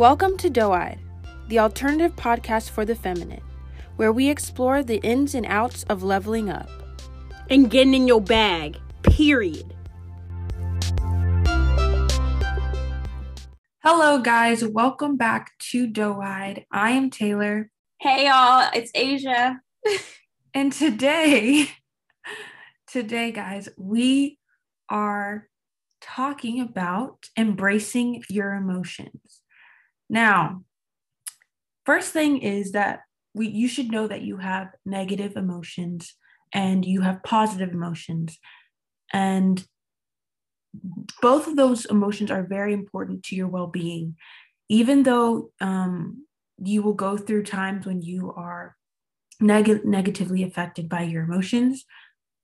Welcome to Doe Eyed, the alternative podcast for the feminine, where we explore the ins and outs of leveling up and getting in your bag, period. Hello, guys. Welcome back to Doe Eyed. I am Taylor. Hey, y'all. It's Asia. and today, today, guys, we are talking about embracing your emotions. Now, first thing is that we you should know that you have negative emotions and you have positive emotions. And both of those emotions are very important to your well-being. Even though um, you will go through times when you are neg- negatively affected by your emotions,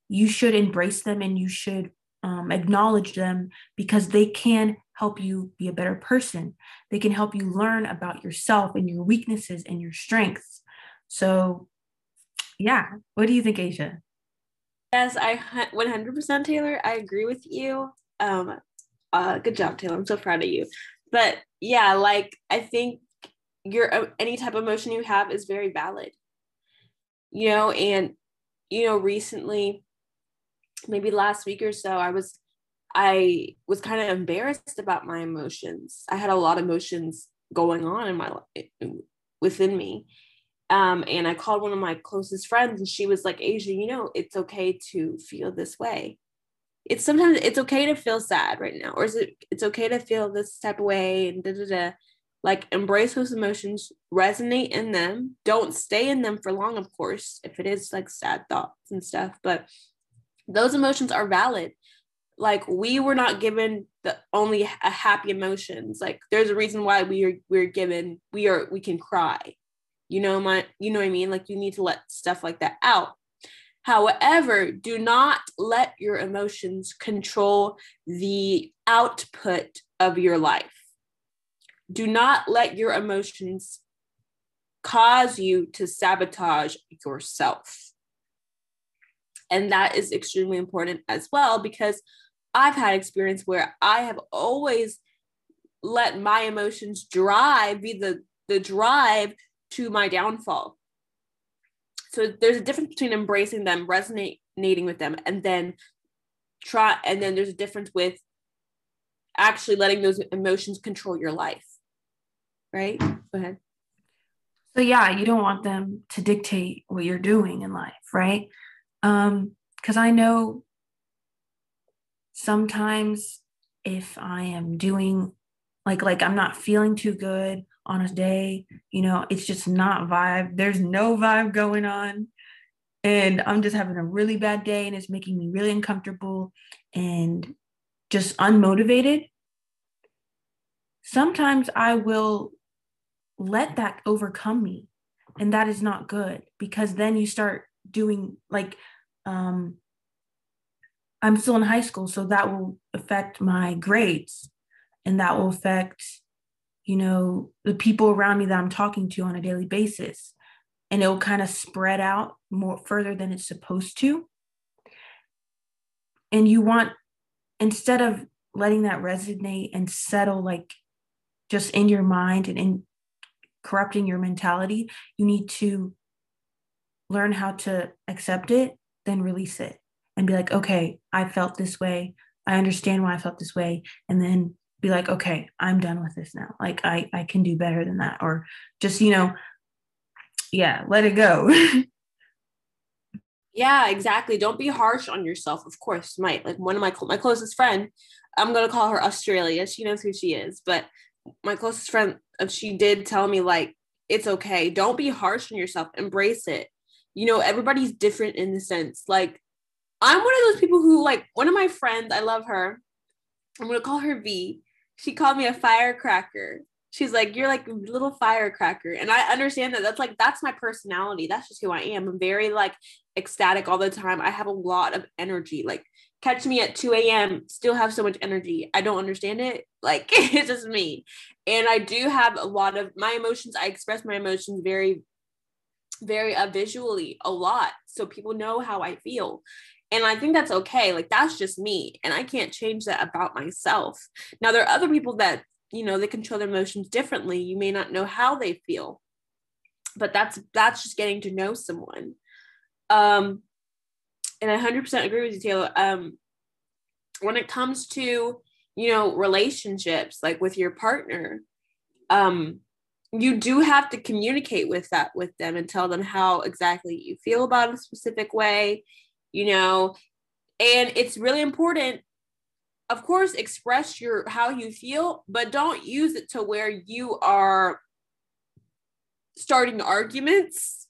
you should embrace them and you should um, acknowledge them because they can help you be a better person. They can help you learn about yourself and your weaknesses and your strengths. So, yeah, what do you think, Asia? Yes, I 100% Taylor. I agree with you. Um, uh, good job, Taylor. I'm so proud of you. But yeah, like I think your uh, any type of emotion you have is very valid. You know, and you know, recently, maybe last week or so, I was I was kind of embarrassed about my emotions. I had a lot of emotions going on in my life within me. Um, and I called one of my closest friends and she was like, Asia, you know, it's okay to feel this way. It's sometimes it's okay to feel sad right now, or is it it's okay to feel this type of way and da da da. Like embrace those emotions, resonate in them. Don't stay in them for long, of course, if it is like sad thoughts and stuff, but those emotions are valid like we were not given the only a happy emotions. Like there's a reason why we are we're given we are we can cry. You know my you know what i mean? Like you need to let stuff like that out. However do not let your emotions control the output of your life. Do not let your emotions cause you to sabotage yourself. And that is extremely important as well because I've had experience where I have always let my emotions drive, be the, the drive to my downfall. So there's a difference between embracing them, resonating with them, and then try, and then there's a difference with actually letting those emotions control your life. Right? Go ahead. So yeah, you don't want them to dictate what you're doing in life, right? Um, because I know sometimes if I am doing like like I'm not feeling too good on a day, you know, it's just not vibe. There's no vibe going on. And I'm just having a really bad day and it's making me really uncomfortable and just unmotivated. Sometimes I will let that overcome me. And that is not good because then you start doing like um I'm still in high school, so that will affect my grades and that will affect, you know, the people around me that I'm talking to on a daily basis. And it will kind of spread out more further than it's supposed to. And you want, instead of letting that resonate and settle like just in your mind and in corrupting your mentality, you need to learn how to accept it, then release it and be like, okay, I felt this way. I understand why I felt this way. And then be like, okay, I'm done with this now. Like I, I can do better than that. Or just, you know, yeah, let it go. yeah, exactly. Don't be harsh on yourself. Of course, might like one of my my closest friend. I'm gonna call her Australia. She knows who she is, but my closest friend, uh, she did tell me like it's okay. Don't be harsh on yourself. Embrace it. You know, everybody's different in the sense like I'm one of those people who like one of my friends, I love her. I'm gonna call her V. She called me a firecracker. She's like, you're like a little firecracker. And I understand that that's like that's my personality. That's just who I am. I'm very like ecstatic all the time. I have a lot of energy. Like catch me at 2 a.m. still have so much energy. I don't understand it. Like it's just me. And I do have a lot of my emotions. I express my emotions very, very uh, visually a lot. So people know how I feel. And I think that's okay. Like that's just me. And I can't change that about myself. Now there are other people that you know they control their emotions differently you may not know how they feel but that's that's just getting to know someone um and i 100% agree with you taylor um when it comes to you know relationships like with your partner um you do have to communicate with that with them and tell them how exactly you feel about a specific way you know? And it's really important of course express your how you feel but don't use it to where you are starting arguments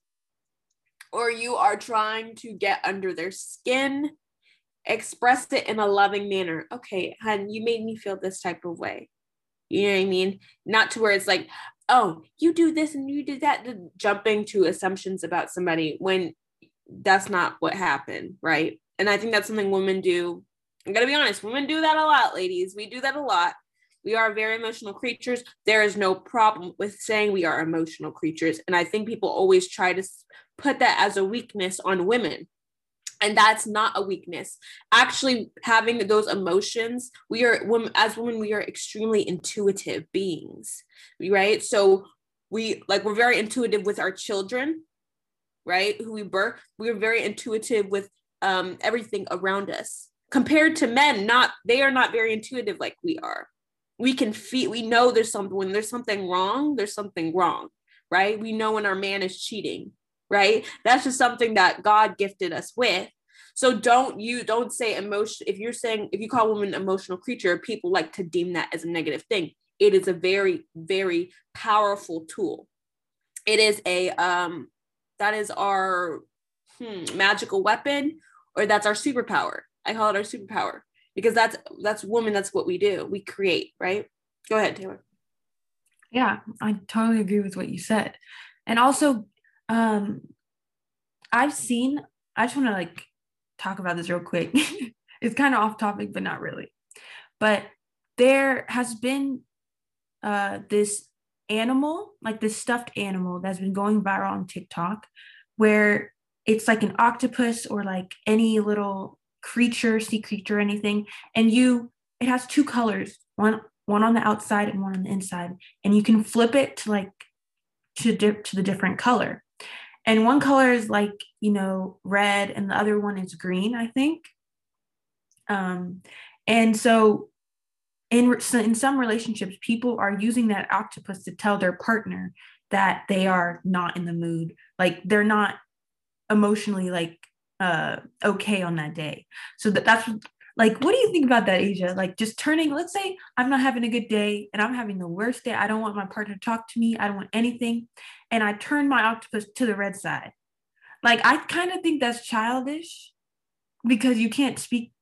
or you are trying to get under their skin. Express it in a loving manner. Okay hun you made me feel this type of way. You know what i mean? Not to where it's like oh you do this and you do that jumping to assumptions about somebody when that's not what happened right and i think that's something women do I'm gonna be honest, women do that a lot, ladies. We do that a lot. We are very emotional creatures. There is no problem with saying we are emotional creatures. And I think people always try to put that as a weakness on women. And that's not a weakness. Actually, having those emotions, we are women. as women, we are extremely intuitive beings, right? So we like we're very intuitive with our children, right? Who we birth. We're very intuitive with um, everything around us. Compared to men not they are not very intuitive like we are. We can feel we know there's something when there's something wrong there's something wrong right? We know when our man is cheating right? That's just something that god gifted us with. So don't you don't say emotion if you're saying if you call women emotional creature people like to deem that as a negative thing. It is a very very powerful tool. It is a um that is our hmm, magical weapon or that's our superpower I call it our superpower because that's that's woman. That's what we do. We create, right? Go ahead, Taylor. Yeah, I totally agree with what you said, and also, um, I've seen. I just want to like talk about this real quick. it's kind of off topic, but not really. But there has been uh, this animal, like this stuffed animal that's been going viral on TikTok, where it's like an octopus or like any little creature, sea creature, anything, and you it has two colors, one one on the outside and one on the inside, and you can flip it to like to dip to the different color. And one color is like, you know, red and the other one is green, I think. Um and so in in some relationships people are using that octopus to tell their partner that they are not in the mood. Like they're not emotionally like uh okay on that day. So that that's like what do you think about that asia? Like just turning let's say i'm not having a good day and i'm having the worst day. I don't want my partner to talk to me. I don't want anything. And i turn my octopus to the red side. Like i kind of think that's childish because you can't speak.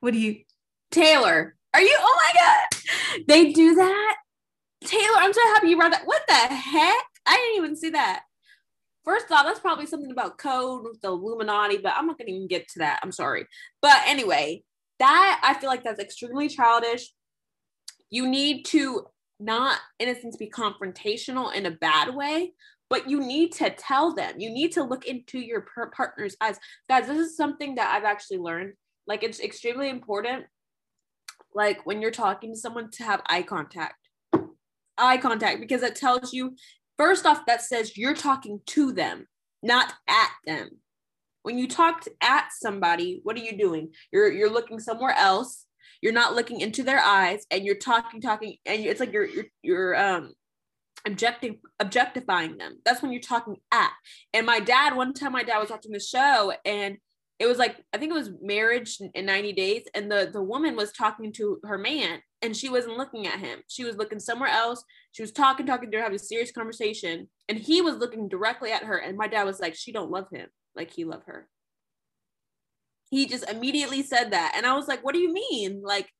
What do you taylor are you oh my god they do that taylor i'm so happy you brought that what the heck i didn't even see that First off, that's probably something about code with the Illuminati, but I'm not gonna even get to that. I'm sorry. But anyway, that I feel like that's extremely childish. You need to not, in a sense, be confrontational in a bad way, but you need to tell them. You need to look into your partner's eyes. Guys, this is something that I've actually learned. Like, it's extremely important, like, when you're talking to someone, to have eye contact. Eye contact, because it tells you First off, that says you're talking to them, not at them. When you talk at somebody, what are you doing? You're you're looking somewhere else. You're not looking into their eyes, and you're talking, talking, and it's like you're you're you're um objecting objectifying them. That's when you're talking at. And my dad, one time, my dad was watching the show, and it was like I think it was marriage in 90 days, and the the woman was talking to her man, and she wasn't looking at him. She was looking somewhere else. She was talking, talking to her, having a serious conversation, and he was looking directly at her. And my dad was like, "She don't love him like he loved her." He just immediately said that, and I was like, "What do you mean?" Like,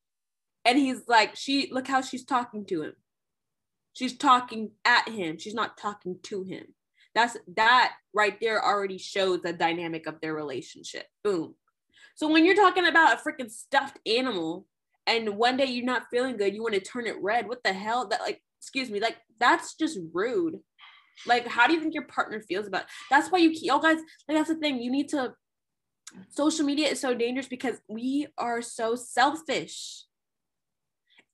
and he's like, "She look how she's talking to him. She's talking at him. She's not talking to him." That's that right there already shows the dynamic of their relationship. Boom. So when you're talking about a freaking stuffed animal and one day you're not feeling good, you want to turn it red. What the hell? That like, excuse me, like that's just rude. Like, how do you think your partner feels about? It? That's why you keep, oh guys, like that's the thing. You need to. Social media is so dangerous because we are so selfish.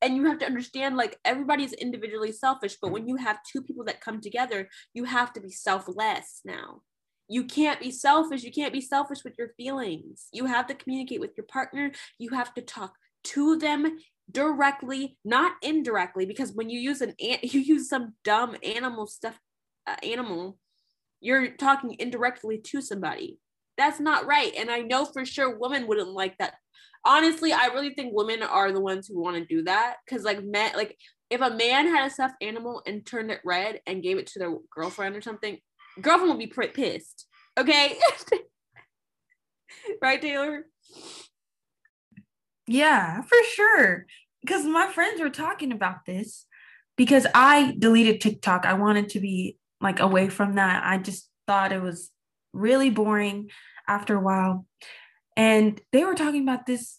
And you have to understand like everybody's individually selfish but when you have two people that come together you have to be selfless now. You can't be selfish you can't be selfish with your feelings. You have to communicate with your partner you have to talk to them directly not indirectly because when you use an you use some dumb animal stuff uh, animal you're talking indirectly to somebody. That's not right and i know for sure women wouldn't like that honestly, I really think women are the ones who want to do that because like men, like if a man had a stuffed animal and turned it red and gave it to their girlfriend or something, girlfriend would be pretty pissed. Okay, right, Taylor? Yeah, for sure. Because my friends were talking about this because I deleted TikTok. I wanted to be like away from that. I just thought it was really boring after a while and they were talking about this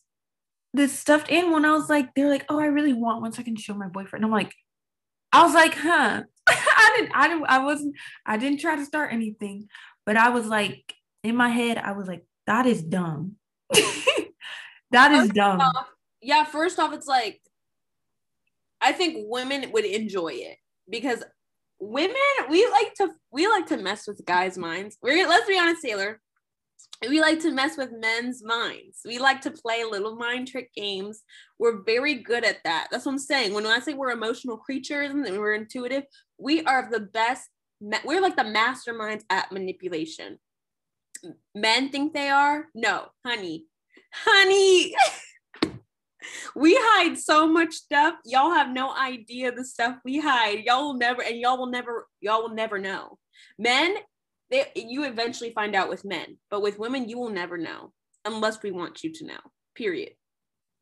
this stuffed animal and i was like they're like oh i really want one so i can show my boyfriend. I'm like i was like huh. I didn't i didn't i wasn't i didn't try to start anything but i was like in my head i was like that is dumb. That is dumb. off, yeah first off it's like i think women would enjoy it because women we like to we like to mess with guys minds. We're let's be honest taylor we like to mess with men's minds. We like to play little mind trick games. We're very good at that. That's what I'm saying. When I say we're emotional creatures and we're intuitive, we are the best. We're like the masterminds at manipulation. Men think they are? No, honey. Honey. we hide so much stuff. Y'all have no idea the stuff we hide. Y'all will never, and y'all will never, y'all will never know. Men, they you eventually find out with men, but with women, you will never know unless we want you to know. Period.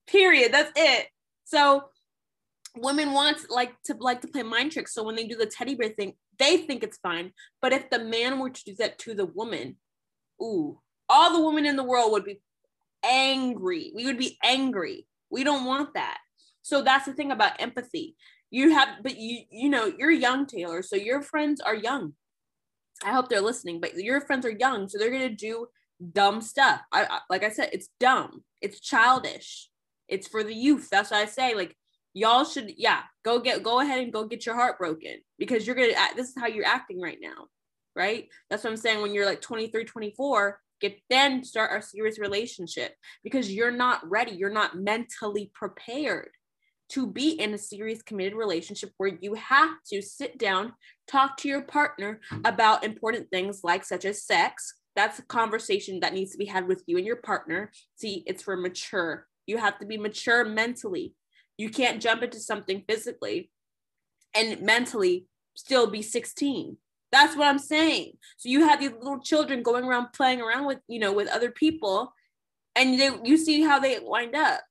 Period. That's it. So women want like to like to play mind tricks. So when they do the teddy bear thing, they think it's fine. But if the man were to do that to the woman, ooh, all the women in the world would be angry. We would be angry. We don't want that. So that's the thing about empathy. You have, but you, you know, you're young, Taylor. So your friends are young. I hope they're listening, but your friends are young, so they're gonna do dumb stuff. I, I like I said, it's dumb, it's childish, it's for the youth. That's what I say. Like y'all should, yeah, go get, go ahead and go get your heart broken because you're gonna. This is how you're acting right now, right? That's what I'm saying. When you're like 23, 24, get then start a serious relationship because you're not ready. You're not mentally prepared to be in a serious committed relationship where you have to sit down, talk to your partner about important things like such as sex. That's a conversation that needs to be had with you and your partner. See, it's for mature. You have to be mature mentally. You can't jump into something physically and mentally still be 16. That's what I'm saying. So you have these little children going around playing around with, you know, with other people and they, you see how they wind up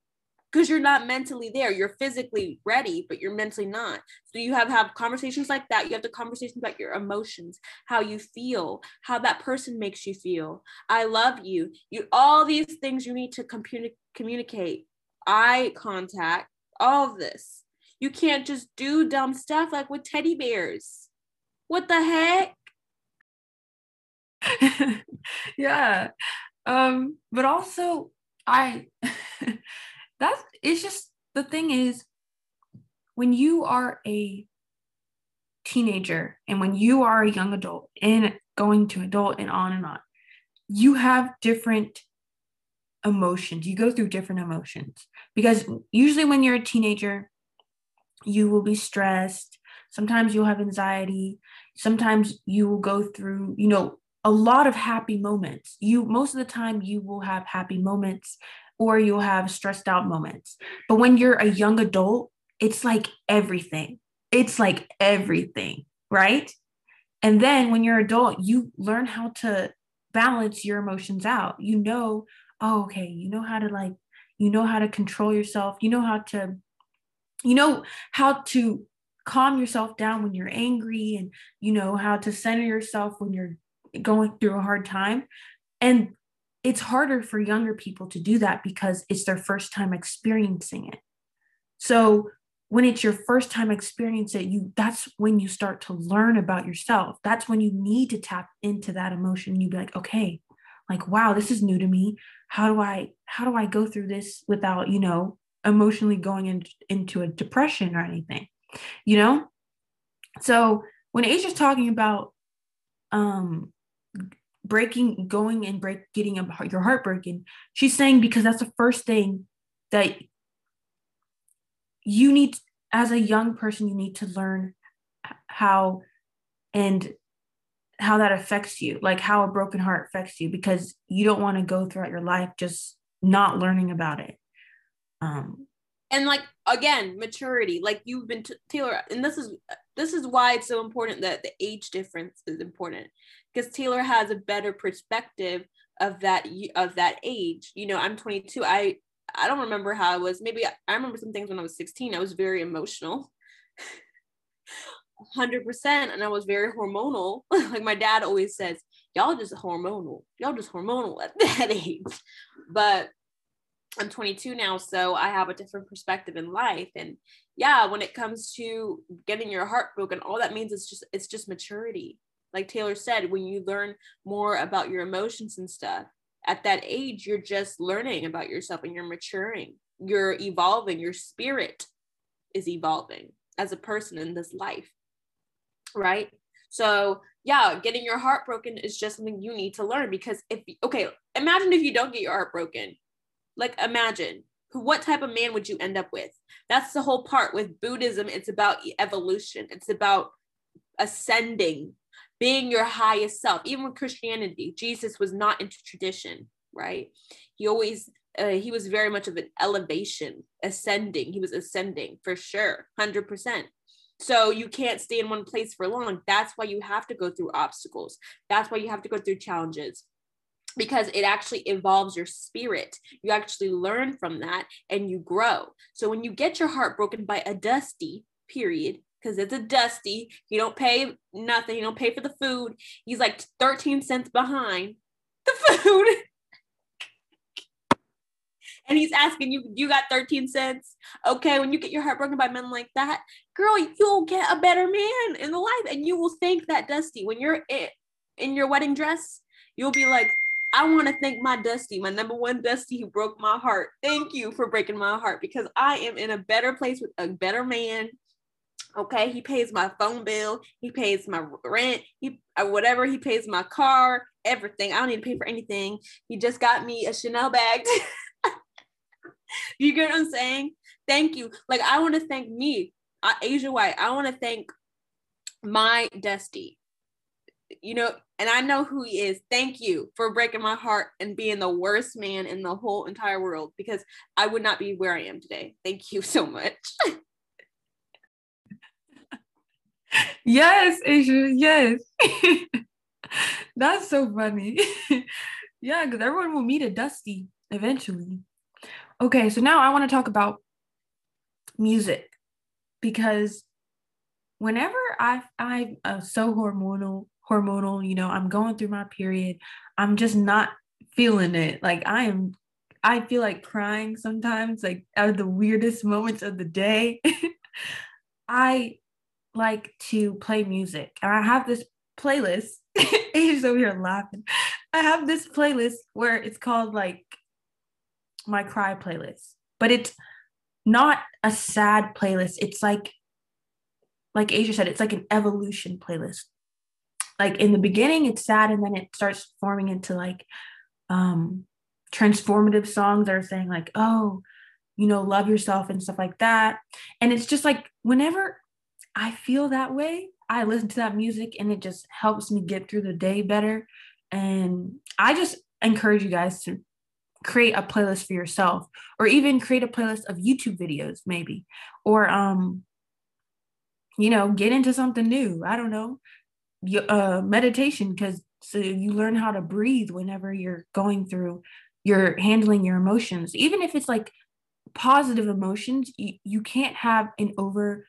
because you're not mentally there. You're physically ready but you're mentally not. So you have have conversations like that. You have the conversations about your emotions how you feel how that person makes you feel. I love you. You all these things you need to communi- communicate. Eye contact all of this. You can't just do dumb stuff like with teddy bears. What the heck? Yeah. Um but also i that's it's just the thing is when you are a teenager and when you are a young adult and going to adult and on and on you have different emotions. You go through different emotions because usually when you're a teenager you will be stressed. Sometimes you'll have anxiety. Sometimes you will go through you know a lot of happy moments. You most of the time you will have happy moments or you'll have stressed out moments. But when you're a young adult, it's like everything. It's like everything, right? And then when you're adult, you learn how to balance your emotions out. You know, oh, okay, you know how to like, you know how to control yourself. You know how to, you know how to calm yourself down when you're angry and you know how to center yourself when you're going through a hard time. And it's harder for younger people to do that because it's their first time experiencing it. So when it's your first time experience it, you that's when you start to learn about yourself. That's when you need to tap into that emotion. You be like, okay, like wow, this is new to me. How do I how do I go through this without, you know, emotionally going in, into a depression or anything, you know? So when Asia's talking about um breaking, going and break, getting your heart broken, she's saying because that's the first thing that you need, as a young person, you need to learn how and how that affects you, like how a broken heart affects you, because you don't want to go throughout your life just not learning about it. Um, and like again, maturity, like you've been t- Taylor, and this is this is why it's so important that the age difference is important because Taylor has a better perspective of that of that age. You know, I'm 22. I I don't remember how I was. Maybe I remember some things when I was 16. I was very emotional. 100% and I was very hormonal. like my dad always says, y'all just hormonal. Y'all just hormonal at that age. But I'm 22 now, so I have a different perspective in life. And yeah, when it comes to getting your heart broken, all that means is just it's just maturity. Like Taylor said, when you learn more about your emotions and stuff, at that age, you're just learning about yourself and you're maturing. You're evolving. Your spirit is evolving as a person in this life. Right. So, yeah, getting your heart broken is just something you need to learn because if, okay, imagine if you don't get your heart broken like, imagine what type of man would you end up with? That's the whole part with Buddhism. It's about evolution, it's about ascending, being your highest self. Even with Christianity, Jesus was not into tradition, right? He always, uh, he was very much of an elevation, ascending. He was ascending for sure, 100%. So you can't stay in one place for long. That's why you have to go through obstacles. That's why you have to go through challenges because it actually evolves your spirit. You actually learn from that and you grow. So when you get your heart broken by a dusty, period, because it's a dusty, you don't pay nothing, you don't pay for the food. He's like 13 cents behind the food. and he's asking you, you got 13 cents? Okay, when you get your heart broken by men like that, girl, you'll get a better man in the life and you will thank that dusty. When you're in your wedding dress, you'll be like, I want to thank my Dusty, my number one Dusty who broke my heart. Thank you for breaking my heart because I am in a better place with a better man. Okay, he pays my phone bill, he pays my rent, he uh, whatever he pays my car, everything. I don't need to pay for anything. He just got me a Chanel bag. you get what I'm saying? Thank you. Like I want to thank me, uh, Asia White. I want to thank my Dusty you know, and I know who he is. Thank you for breaking my heart and being the worst man in the whole entire world because I would not be where I am today. Thank you so much. yes, Asia, yes. That's so funny. yeah, because everyone will meet a Dusty eventually. Okay, so now I want to talk about music because whenever I I'm so hormonal hormonal, you know, I'm going through my period. I'm just not feeling it. Like I am I feel like crying sometimes, like out of the weirdest moments of the day. I like to play music. And I have this playlist. He's over here laughing. I have this playlist where it's called like my cry playlist, but it's not a sad playlist. It's like, like Asia said, it's like an evolution playlist like in the beginning it's sad and then it starts forming into like um transformative songs that are saying like oh you know love yourself and stuff like that. And it's just like whenever i feel that way i listen to that music and it just helps me get through the day better. And i just encourage you guys to create a playlist for yourself or even create a playlist of youtube videos maybe. Or um you know get into something new. I don't know uh, meditation because so you learn how to breathe whenever you're going through you're handling your emotions. Even if it's like positive emotions you, you can't have an over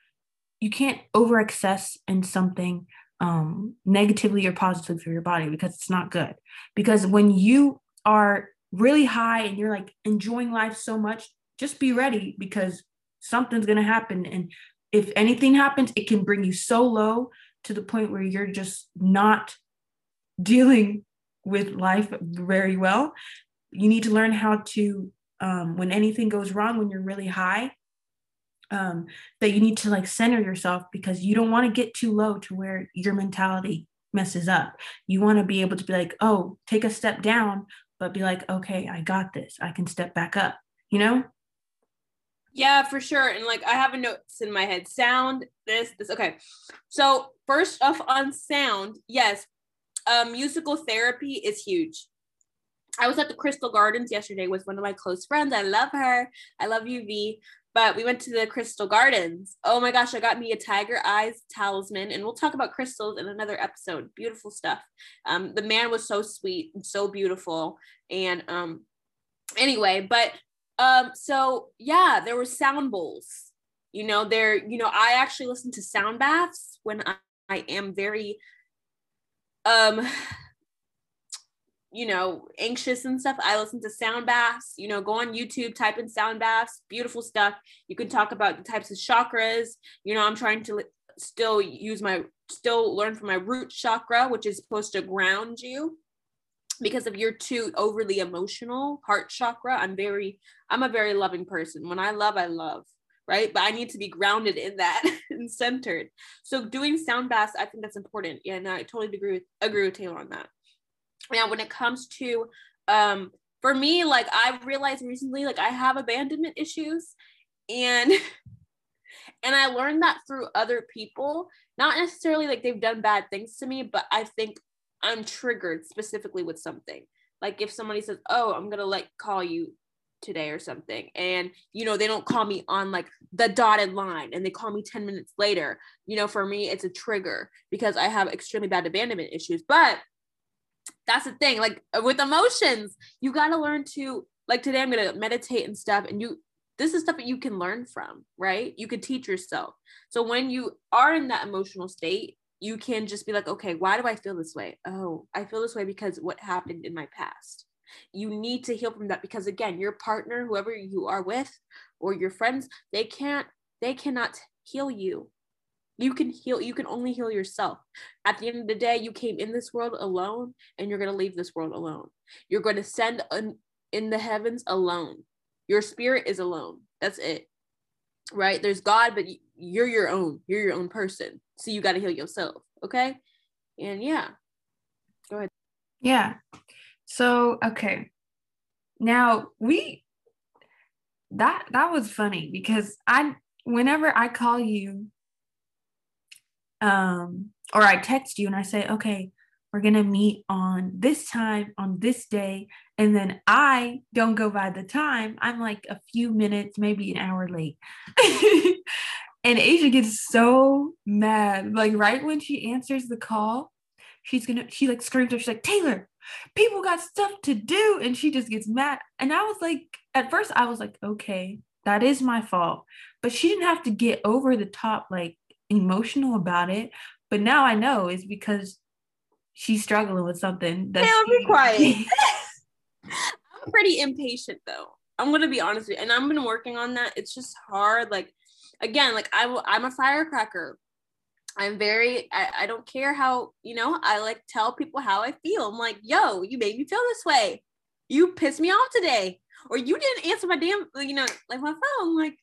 you can't over excess in something um negatively or positively for your body because it's not good. Because when you are really high and you're like enjoying life so much just be ready because something's going to happen. And if anything happens it can bring you so low to the point where you're just not dealing with life very well you need to learn how to um, when anything goes wrong, when you're really high, um, that you need to like center yourself because you don't want to get too low to where your mentality messes up. You want to be able to be like, oh, take a step down, but be like, okay, I got this. I can step back up, you know? Yeah, for sure. And like I have a notes in my head. Sound, this, this. Okay. So first off on sound, yes, um, musical therapy is huge. I was at the Crystal Gardens yesterday with one of my close friends. I love her. I love you, V. But we went to the Crystal Gardens. Oh my gosh, I got me a tiger eyes talisman, and we'll talk about crystals in another episode. Beautiful stuff. Um, the man was so sweet and so beautiful. And um, anyway, but um, so yeah, there were sound bowls. You know, there, you know, I actually listen to sound baths when I, I am very um you know, anxious and stuff, I listen to sound baths. You know, go on YouTube, type in sound baths, beautiful stuff. You can talk about the types of chakras. You know, I'm trying to still use my, still learn from my root chakra, which is supposed to ground you. Because if you're too overly emotional, heart chakra, I'm very, I'm a very loving person. When I love, I love, right? But I need to be grounded in that and centered. So doing sound baths, I think that's important. Yeah, and I totally agree with agree with Taylor on that. Now, when it comes to um for me, like I realized recently, like I have abandonment issues and and I learned that through other people, not necessarily like they've done bad things to me, but I think I'm triggered specifically with something. Like if somebody says, "Oh, I'm gonna like call you today or something," and you know they don't call me on like the dotted line, and they call me ten minutes later. You know, for me, it's a trigger because I have extremely bad abandonment issues. But that's the thing like with emotions you got to learn to like today i'm to meditate and stuff and you this is stuff that you can learn from right you can teach yourself so when you are in that emotional state you can just be like okay why do i feel this way? Oh i feel this way because what happened in my past. You need to heal from that because again your partner whoever you are with or your friends they can't they cannot heal you. You can heal you can only heal yourself. At the end of the day you came in this world alone and you're going to leave this world alone. You're going to send an, in the heavens alone. Your spirit is alone. That's it. Right? There's god but you're your own you're your own person. So you got to heal yourself okay? And yeah. Go ahead. Yeah. So okay. Now we that that was funny because i whenever i call you um, or I text you and I say, okay, we're gonna meet on this time on this day, and then I don't go by the time. I'm like a few minutes, maybe an hour late. and Asia gets so mad. Like right when she answers the call, she's gonna she like screams she's like, Taylor, people got stuff to do. And she just gets mad. And I was like, at first I was like, okay, that is my fault. But she didn't have to get over the top like emotional about it. But now I know it's because she's struggling with something. That's hey, be quiet. I'm pretty impatient though. I'm gonna be honest with you, and I've been working on that. It's just hard. Like again, like I I'm a firecracker. I'm very. I, I don't care how you know. I like tell people how I feel. I'm like, yo, you made me feel this way. You pissed me off today, or you didn't answer my damn. You know, like my phone. Like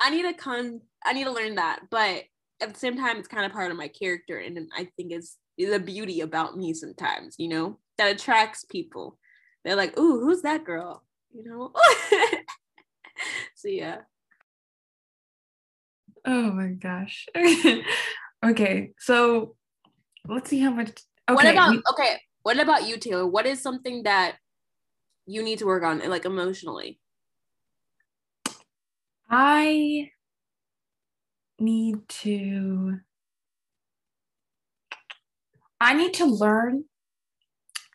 I need to con. I need to learn that. But at the same time, it's kind of part of my character, and I think it's the beauty about me sometimes, you know, that attracts people. They're like, "Ooh, who's that girl?" You know. so yeah. Oh my gosh. okay, so let's see how much. Okay. What about okay? What about you, Taylor? What is something that you need to work on, like emotionally? I need to I need to learn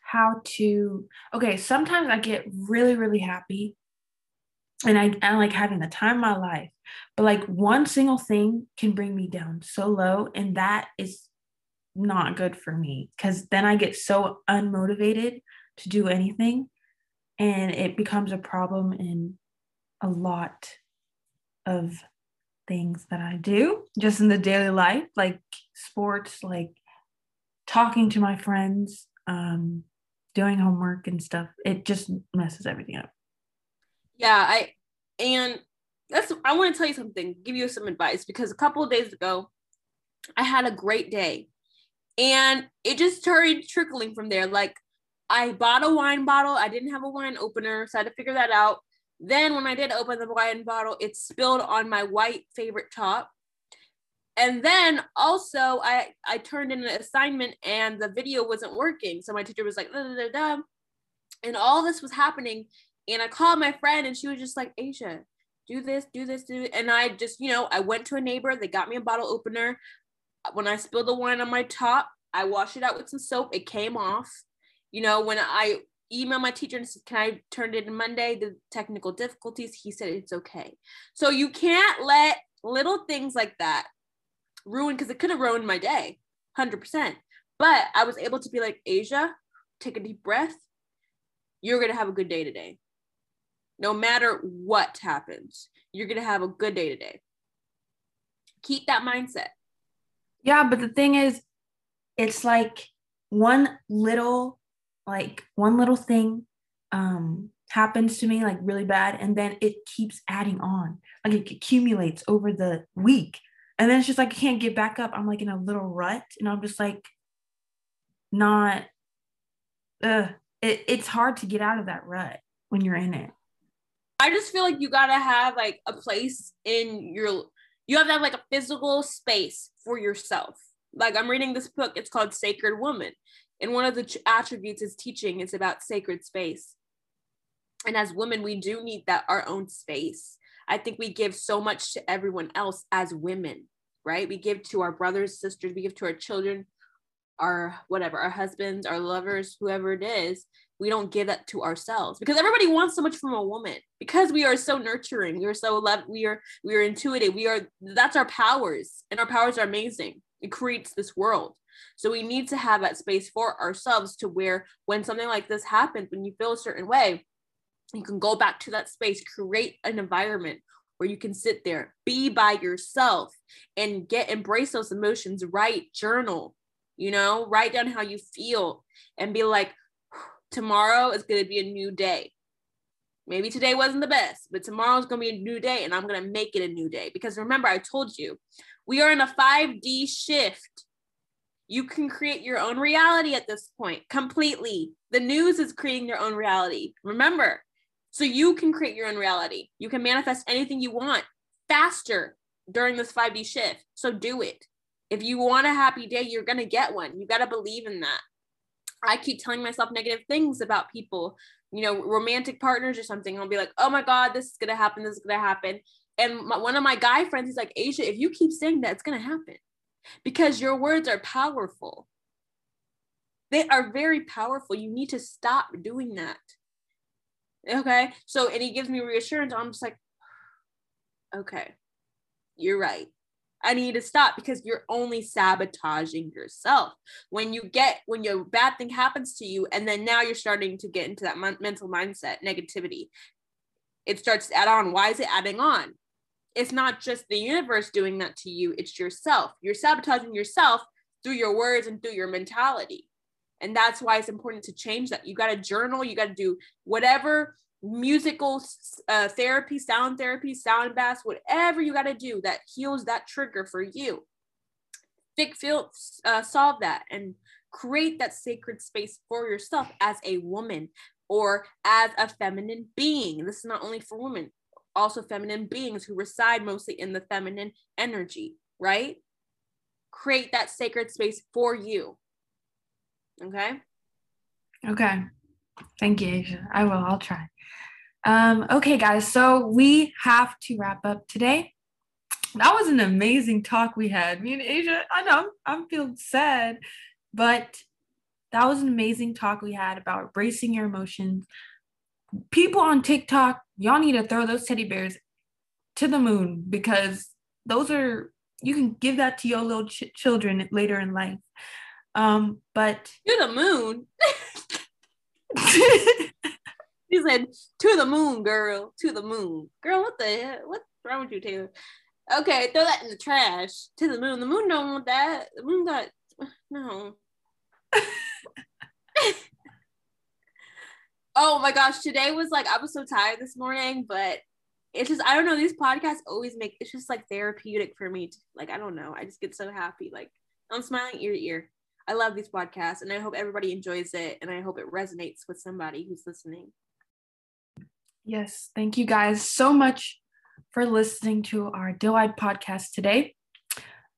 how to okay, sometimes I get really really happy and I, I like having the time of my life. But like one single thing can bring me down so low and that is not good for me cuz then I get so unmotivated to do anything and it becomes a problem in a lot of things that I do just in the daily life, like sports, like talking to my friends, um, doing homework and stuff. It just messes everything up. Yeah, I and that's I want to tell you something, give you some advice because a couple of days ago I had a great day. And it just started trickling from there. Like I bought a wine bottle. I didn't have a wine opener, so I had to figure that out. Then when I did open the wine bottle, it spilled on my white favorite top. And then also I I turned in an assignment and the video wasn't working. So my teacher was like, da, da, da, and all this was happening. And I called my friend and she was just like, Asia, do this, do this, do it. And I just, you know, I went to a neighbor, they got me a bottle opener. When I spilled the wine on my top, I washed it out with some soap. It came off. You know, when I emailed my teacher and said, Can I turn it in Monday? The technical difficulties, he said it's okay. So you can't let little things like that ruin because it could have ruined my day, 100%. But I was able to be like, Asia, take a deep breath. You're going to have a good day today. No matter what happens, you're going to have a good day today. Keep that mindset. Yeah, but the thing is, it's like one little, like one little thing um happens to me like really bad and then it keeps adding on like it accumulates over the week and then it's just like i can't get back up i'm like in a little rut and i'm just like not uh it, it's hard to get out of that rut when you're in it I just feel like you gotta have like a place in your you have to have like a physical space for yourself. Like I'm reading this book, it's called Sacred Woman. And one of the attributes is teaching it's about sacred space. And as women, we do need that our own space. I think we give so much to everyone else as women, right? We give to our brothers, sisters, we give to our children, our whatever, our husbands, our lovers, whoever it is we don't give that to ourselves because everybody wants so much from a woman because we are so nurturing. We are so love we are we are intuitive. We are that's our powers and our powers are amazing. It creates this world. So we need to have that space for ourselves to where when something like this happens when you feel a certain way you can go back to that space create an environment where you can sit there be by yourself and get embrace those emotions write journal you know write down how you feel and be like tomorrow is going to be a new day. Maybe today wasn't the best, but tomorrow is going to be a new day and I'm going to make it a new day. Because remember, I told you, we are in a 5D shift. You can create your own reality at this point completely. The news is creating their own reality. Remember, so you can create your own reality. You can manifest anything you want faster during this 5D shift. So do it. If you want a happy day, you're going to get one. You got to believe in that. I keep telling myself negative things about people, you know, romantic partners or something. I'll be like, oh my God, this is going to happen. This is going to happen. And my, one of my guy friends, he's like, Asia, if you keep saying that, it's going to happen because your words are powerful. They are very powerful. You need to stop doing that. Okay. So, and he gives me reassurance. I'm just like, okay, you're right. I need to stop because you're only sabotaging yourself. When you get when your bad thing happens to you, and then now you're starting to get into that mental mindset, negativity. It starts to add on. Why is it adding on? It's not just the universe doing that to you, it's yourself. You're sabotaging yourself through your words and through your mentality. And that's why it's important to change that. You got to journal, you got to do whatever musical uh, therapy, sound therapy, sound baths, whatever you got to do that heals that trigger for you. Thick feel, uh, solve that and create that sacred space for yourself as a woman or as a feminine being. This is not only for women, also feminine beings who reside mostly in the feminine energy, right? Create that sacred space for you. Okay. Okay. Thank you, Asia. I will. I'll try. Um, okay, guys. So we have to wrap up today. That was an amazing talk we had. Me and Asia. I know I'm, I'm feeling sad, but that was an amazing talk we had about embracing your emotions. People on TikTok, y'all need to throw those teddy bears to the moon because those are you can give that to your little ch- children later in life. Um, but to the moon. He said, "To the moon, girl. To the moon, girl. What the hell? What's wrong with you, Taylor? Okay, throw that in the trash. To the moon. The moon don't want that. The moon got no." Oh my gosh, today was like I was so tired this morning, but it's just I don't know. These podcasts always make it's just like therapeutic for me. To, like I don't know, I just get so happy. Like I'm smiling ear to ear. I love these podcasts, and I hope everybody enjoys it, and I hope it resonates with somebody who's listening. Yes, thank you guys so much for listening to our Dill-Eyed podcast today.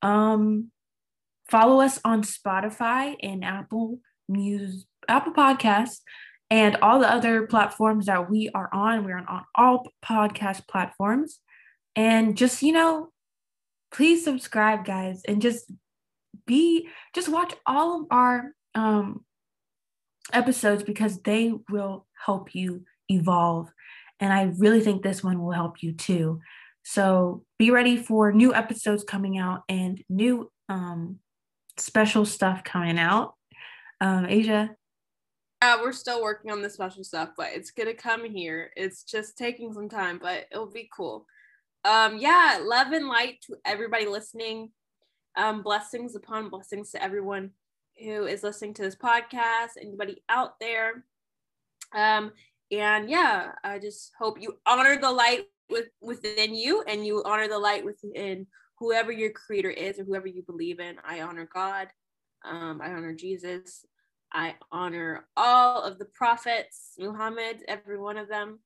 Um, follow us on Spotify and Apple Music, Apple Podcasts, and all the other platforms that we are on. We're on all podcast platforms. And just, you know, please subscribe, guys, and just be, just watch all of our um, episodes because they will help you evolve. And I really think this one will help you too. So be ready for new episodes coming out and new um, special stuff coming out. Um, Asia, uh, we're still working on the special stuff, but it's gonna come here. It's just taking some time, but it'll be cool. Um, yeah, love and light to everybody listening. Um, blessings upon blessings to everyone who is listening to this podcast, anybody out there. Um, and yeah, I just hope you honor the light with within you and you honor the light within whoever your creator is or whoever you believe in. I honor God. Um, I honor Jesus. I honor all of the prophets, Muhammad, every one of them.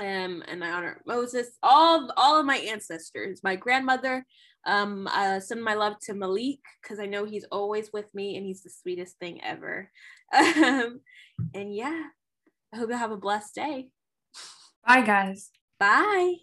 Um, and I honor Moses, all all of my ancestors, my grandmother. Um, uh, send my love to Malik because I know he's always with me and he's the sweetest thing ever. Um, and yeah, I hope you have a blessed day. Bye, guys. Bye.